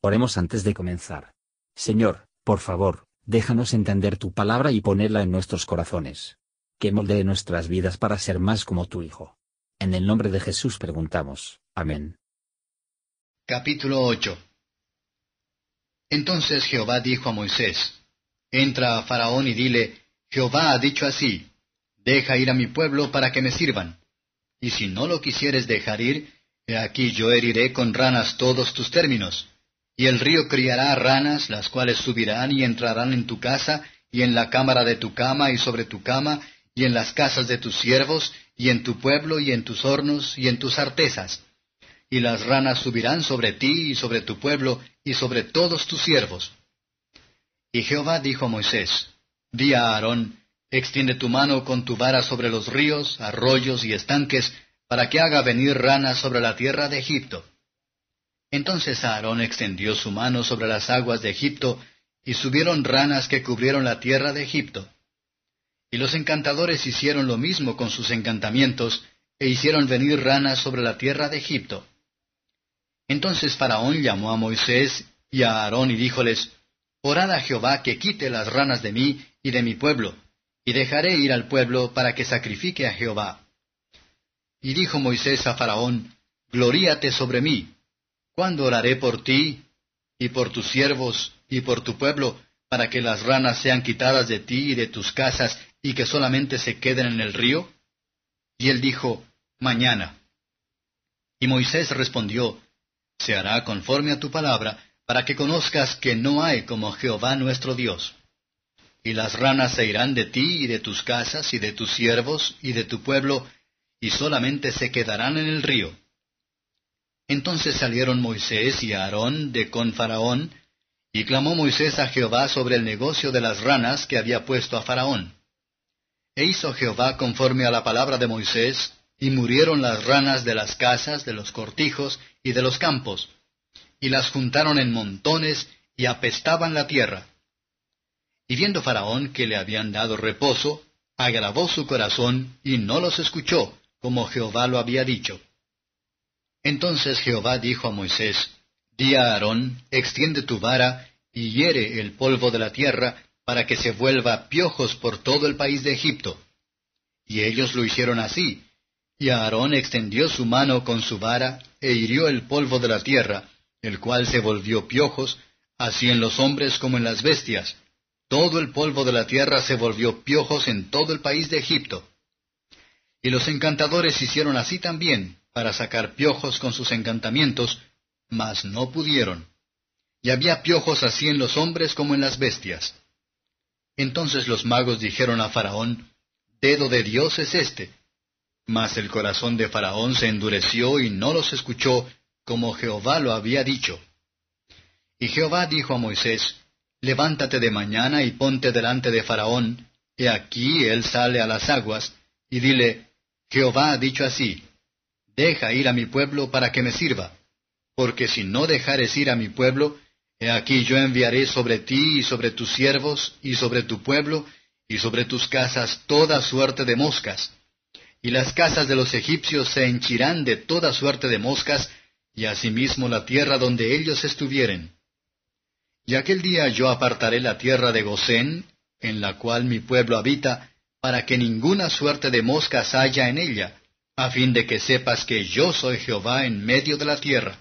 Oremos antes de comenzar. Señor, por favor, déjanos entender tu palabra y ponerla en nuestros corazones. Que moldee nuestras vidas para ser más como tu Hijo. En el nombre de Jesús preguntamos. Amén. Capítulo 8 Entonces Jehová dijo a Moisés, Entra a Faraón y dile, Jehová ha dicho así, Deja ir a mi pueblo para que me sirvan. Y si no lo quisieres dejar ir, he aquí yo heriré con ranas todos tus términos. Y el río criará ranas, las cuales subirán y entrarán en tu casa, y en la cámara de tu cama, y sobre tu cama, y en las casas de tus siervos, y en tu pueblo, y en tus hornos, y en tus artesas. Y las ranas subirán sobre ti, y sobre tu pueblo, y sobre todos tus siervos. Y Jehová dijo a Moisés, Di a Aarón, extiende tu mano con tu vara sobre los ríos, arroyos y estanques, para que haga venir ranas sobre la tierra de Egipto. Entonces Aarón extendió su mano sobre las aguas de Egipto, y subieron ranas que cubrieron la tierra de Egipto. Y los encantadores hicieron lo mismo con sus encantamientos, e hicieron venir ranas sobre la tierra de Egipto. Entonces Faraón llamó a Moisés y a Aarón y díjoles, Orad a Jehová que quite las ranas de mí y de mi pueblo, y dejaré ir al pueblo para que sacrifique a Jehová. Y dijo Moisés a Faraón, Gloríate sobre mí, ¿Cuándo oraré por ti y por tus siervos y por tu pueblo, para que las ranas sean quitadas de ti y de tus casas, y que solamente se queden en el río? Y él dijo, Mañana. Y Moisés respondió, Se hará conforme a tu palabra, para que conozcas que no hay como Jehová nuestro Dios. Y las ranas se irán de ti y de tus casas y de tus siervos y de tu pueblo, y solamente se quedarán en el río. Entonces salieron Moisés y Aarón de con Faraón, y clamó Moisés a Jehová sobre el negocio de las ranas que había puesto a Faraón. E hizo Jehová conforme a la palabra de Moisés, y murieron las ranas de las casas, de los cortijos y de los campos, y las juntaron en montones y apestaban la tierra. Y viendo Faraón que le habían dado reposo, agravó su corazón y no los escuchó, como Jehová lo había dicho. Entonces Jehová dijo a Moisés, Di a Aarón, extiende tu vara, y hiere el polvo de la tierra, para que se vuelva piojos por todo el país de Egipto. Y ellos lo hicieron así. Y Aarón extendió su mano con su vara, e hirió el polvo de la tierra, el cual se volvió piojos, así en los hombres como en las bestias. Todo el polvo de la tierra se volvió piojos en todo el país de Egipto. Y los encantadores hicieron así también, para sacar piojos con sus encantamientos, mas no pudieron. Y había piojos así en los hombres como en las bestias. Entonces los magos dijeron a Faraón, Dedo de Dios es este. Mas el corazón de Faraón se endureció y no los escuchó, como Jehová lo había dicho. Y Jehová dijo a Moisés, Levántate de mañana y ponte delante de Faraón, he aquí él sale a las aguas, y dile, Jehová ha dicho así, deja ir a mi pueblo para que me sirva. Porque si no dejares ir a mi pueblo, he aquí yo enviaré sobre ti y sobre tus siervos y sobre tu pueblo y sobre tus casas toda suerte de moscas. Y las casas de los egipcios se henchirán de toda suerte de moscas, y asimismo la tierra donde ellos estuvieren. Y aquel día yo apartaré la tierra de Gosén, en la cual mi pueblo habita, para que ninguna suerte de moscas haya en ella, a fin de que sepas que yo soy Jehová en medio de la tierra.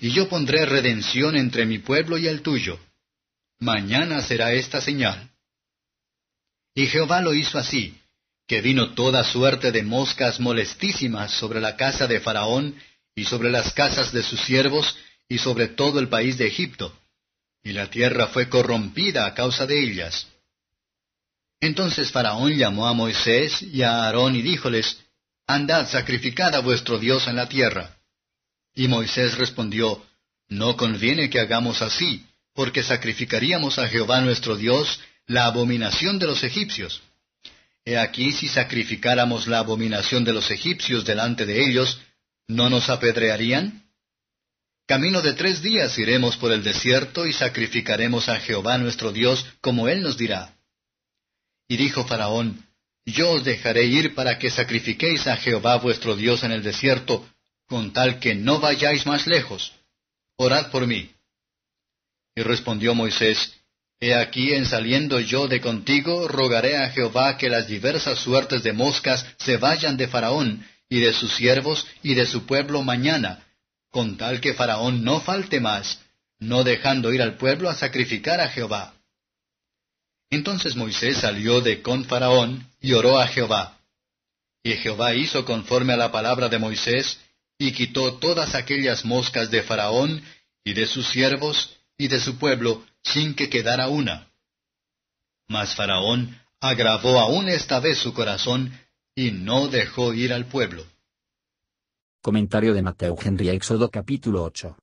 Y yo pondré redención entre mi pueblo y el tuyo. Mañana será esta señal. Y Jehová lo hizo así, que vino toda suerte de moscas molestísimas sobre la casa de Faraón, y sobre las casas de sus siervos, y sobre todo el país de Egipto. Y la tierra fue corrompida a causa de ellas. Entonces Faraón llamó a Moisés y a Aarón y díjoles, Andad, sacrificad a vuestro Dios en la tierra. Y Moisés respondió, No conviene que hagamos así, porque sacrificaríamos a Jehová nuestro Dios la abominación de los egipcios. He aquí si sacrificáramos la abominación de los egipcios delante de ellos, ¿no nos apedrearían? Camino de tres días iremos por el desierto y sacrificaremos a Jehová nuestro Dios como él nos dirá. Y dijo Faraón, yo os dejaré ir para que sacrifiquéis a Jehová vuestro Dios en el desierto, con tal que no vayáis más lejos. orad por mí. Y respondió Moisés, He aquí en saliendo yo de contigo, rogaré a Jehová que las diversas suertes de moscas se vayan de Faraón, y de sus siervos, y de su pueblo mañana, con tal que Faraón no falte más, no dejando ir al pueblo a sacrificar a Jehová. Entonces Moisés salió de con Faraón y oró a Jehová. Y Jehová hizo conforme a la palabra de Moisés, y quitó todas aquellas moscas de Faraón, y de sus siervos, y de su pueblo, sin que quedara una. Mas Faraón agravó aún esta vez su corazón, y no dejó ir al pueblo. Comentario de Mateo Henry Éxodo capítulo 8.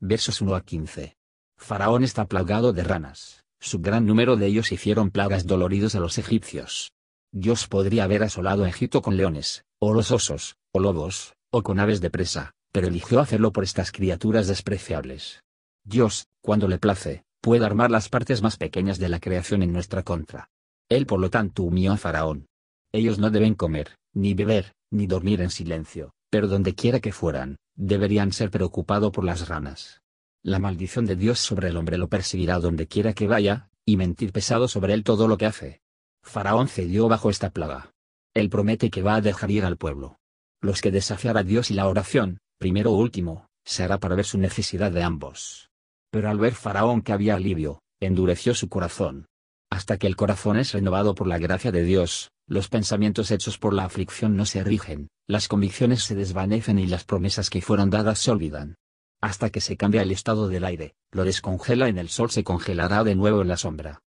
Versos 1 a 15. Faraón está plagado de ranas su gran número de ellos hicieron plagas doloridos a los egipcios. Dios podría haber asolado a Egipto con leones, o los osos, o lobos, o con aves de presa, pero eligió hacerlo por estas criaturas despreciables. Dios, cuando le place, puede armar las partes más pequeñas de la creación en nuestra contra. Él por lo tanto humilló a Faraón. Ellos no deben comer, ni beber, ni dormir en silencio, pero donde quiera que fueran, deberían ser preocupados por las ranas. La maldición de Dios sobre el hombre lo perseguirá donde quiera que vaya, y mentir pesado sobre él todo lo que hace. Faraón cedió bajo esta plaga. Él promete que va a dejar ir al pueblo. Los que desafiar a Dios y la oración, primero o último, se hará para ver su necesidad de ambos. Pero al ver Faraón que había alivio, endureció su corazón. Hasta que el corazón es renovado por la gracia de Dios, los pensamientos hechos por la aflicción no se rigen, las convicciones se desvanecen y las promesas que fueron dadas se olvidan hasta que se cambia el estado del aire, lo descongela en el sol se congelará de nuevo en la sombra.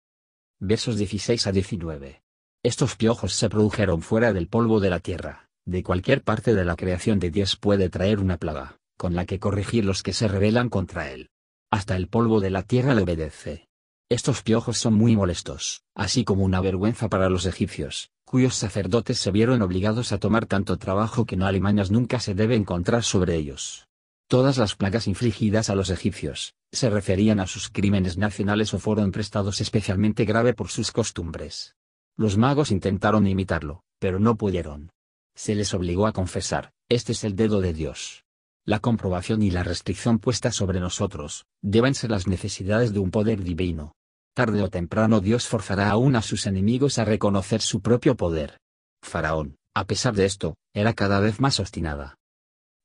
Versos 16 a 19. Estos piojos se produjeron fuera del polvo de la tierra, de cualquier parte de la creación de Dios puede traer una plaga, con la que corregir los que se rebelan contra él. Hasta el polvo de la tierra le obedece. Estos piojos son muy molestos, así como una vergüenza para los egipcios, cuyos sacerdotes se vieron obligados a tomar tanto trabajo que no alimañas nunca se debe encontrar sobre ellos. Todas las plagas infligidas a los egipcios, se referían a sus crímenes nacionales o fueron prestados especialmente grave por sus costumbres. Los magos intentaron imitarlo, pero no pudieron. Se les obligó a confesar, este es el dedo de Dios. La comprobación y la restricción puesta sobre nosotros, deben ser las necesidades de un poder divino. Tarde o temprano Dios forzará aún a sus enemigos a reconocer su propio poder. Faraón, a pesar de esto, era cada vez más obstinada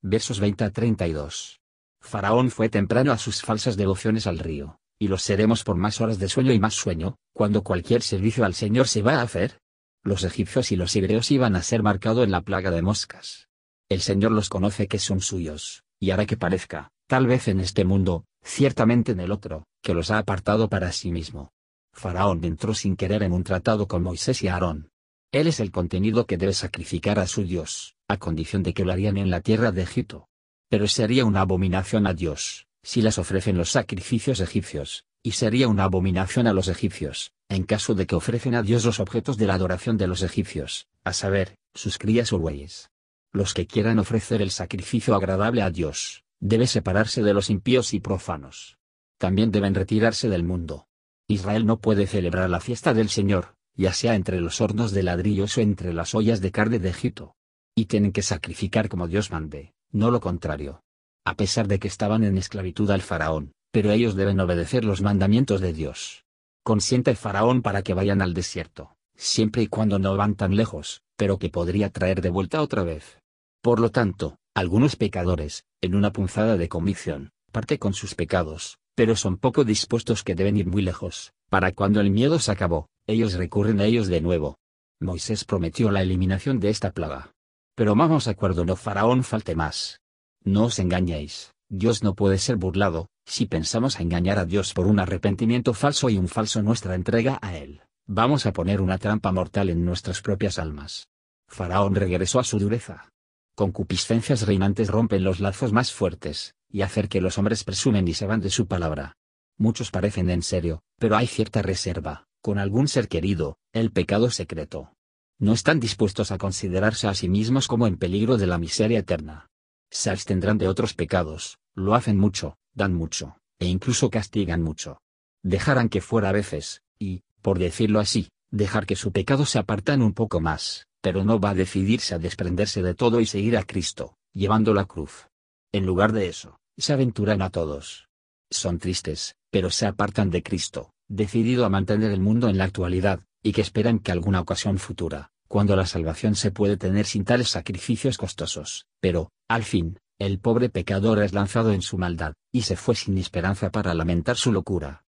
versos 20 a 32. Faraón fue temprano a sus falsas devociones al río, y los seremos por más horas de sueño y más sueño, cuando cualquier servicio al Señor se va a hacer. Los egipcios y los hebreos iban a ser marcados en la plaga de moscas. El Señor los conoce que son suyos, y hará que parezca, tal vez en este mundo, ciertamente en el otro, que los ha apartado para sí mismo. Faraón entró sin querer en un tratado con Moisés y Aarón. Él es el contenido que debe sacrificar a su Dios, a condición de que lo harían en la tierra de Egipto. Pero sería una abominación a Dios, si las ofrecen los sacrificios egipcios, y sería una abominación a los egipcios, en caso de que ofrecen a Dios los objetos de la adoración de los egipcios, a saber, sus crías o bueyes. Los que quieran ofrecer el sacrificio agradable a Dios, debe separarse de los impíos y profanos. También deben retirarse del mundo. Israel no puede celebrar la fiesta del Señor, ya sea entre los hornos de ladrillos o entre las ollas de carne de Egipto y tienen que sacrificar como Dios mande, no lo contrario. A pesar de que estaban en esclavitud al faraón, pero ellos deben obedecer los mandamientos de Dios. Consiente el faraón para que vayan al desierto, siempre y cuando no van tan lejos, pero que podría traer de vuelta otra vez. Por lo tanto, algunos pecadores, en una punzada de convicción, parte con sus pecados, pero son poco dispuestos que deben ir muy lejos, para cuando el miedo se acabó, ellos recurren a ellos de nuevo. Moisés prometió la eliminación de esta plaga. Pero vamos a acuerdo no faraón falte más. No os engañéis, Dios no puede ser burlado, si pensamos a engañar a Dios por un arrepentimiento falso y un falso nuestra entrega a Él, vamos a poner una trampa mortal en nuestras propias almas. Faraón regresó a su dureza. Concupiscencias reinantes rompen los lazos más fuertes, y hacer que los hombres presumen y se van de su palabra. Muchos parecen en serio, pero hay cierta reserva, con algún ser querido, el pecado secreto no están dispuestos a considerarse a sí mismos como en peligro de la miseria eterna. Se abstendrán de otros pecados, lo hacen mucho, dan mucho, e incluso castigan mucho. Dejarán que fuera a veces, y, por decirlo así, dejar que su pecado se apartan un poco más, pero no va a decidirse a desprenderse de todo y seguir a Cristo, llevando la cruz. En lugar de eso, se aventuran a todos. Son tristes, pero se apartan de Cristo, decidido a mantener el mundo en la actualidad, y que esperan que alguna ocasión futura, cuando la salvación se puede tener sin tales sacrificios costosos, pero, al fin, el pobre pecador es lanzado en su maldad, y se fue sin esperanza para lamentar su locura.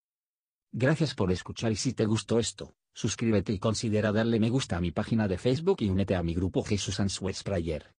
Gracias por escuchar y si te gustó esto, suscríbete y considera darle me gusta a mi página de Facebook y únete a mi grupo Jesús Answers Prayer.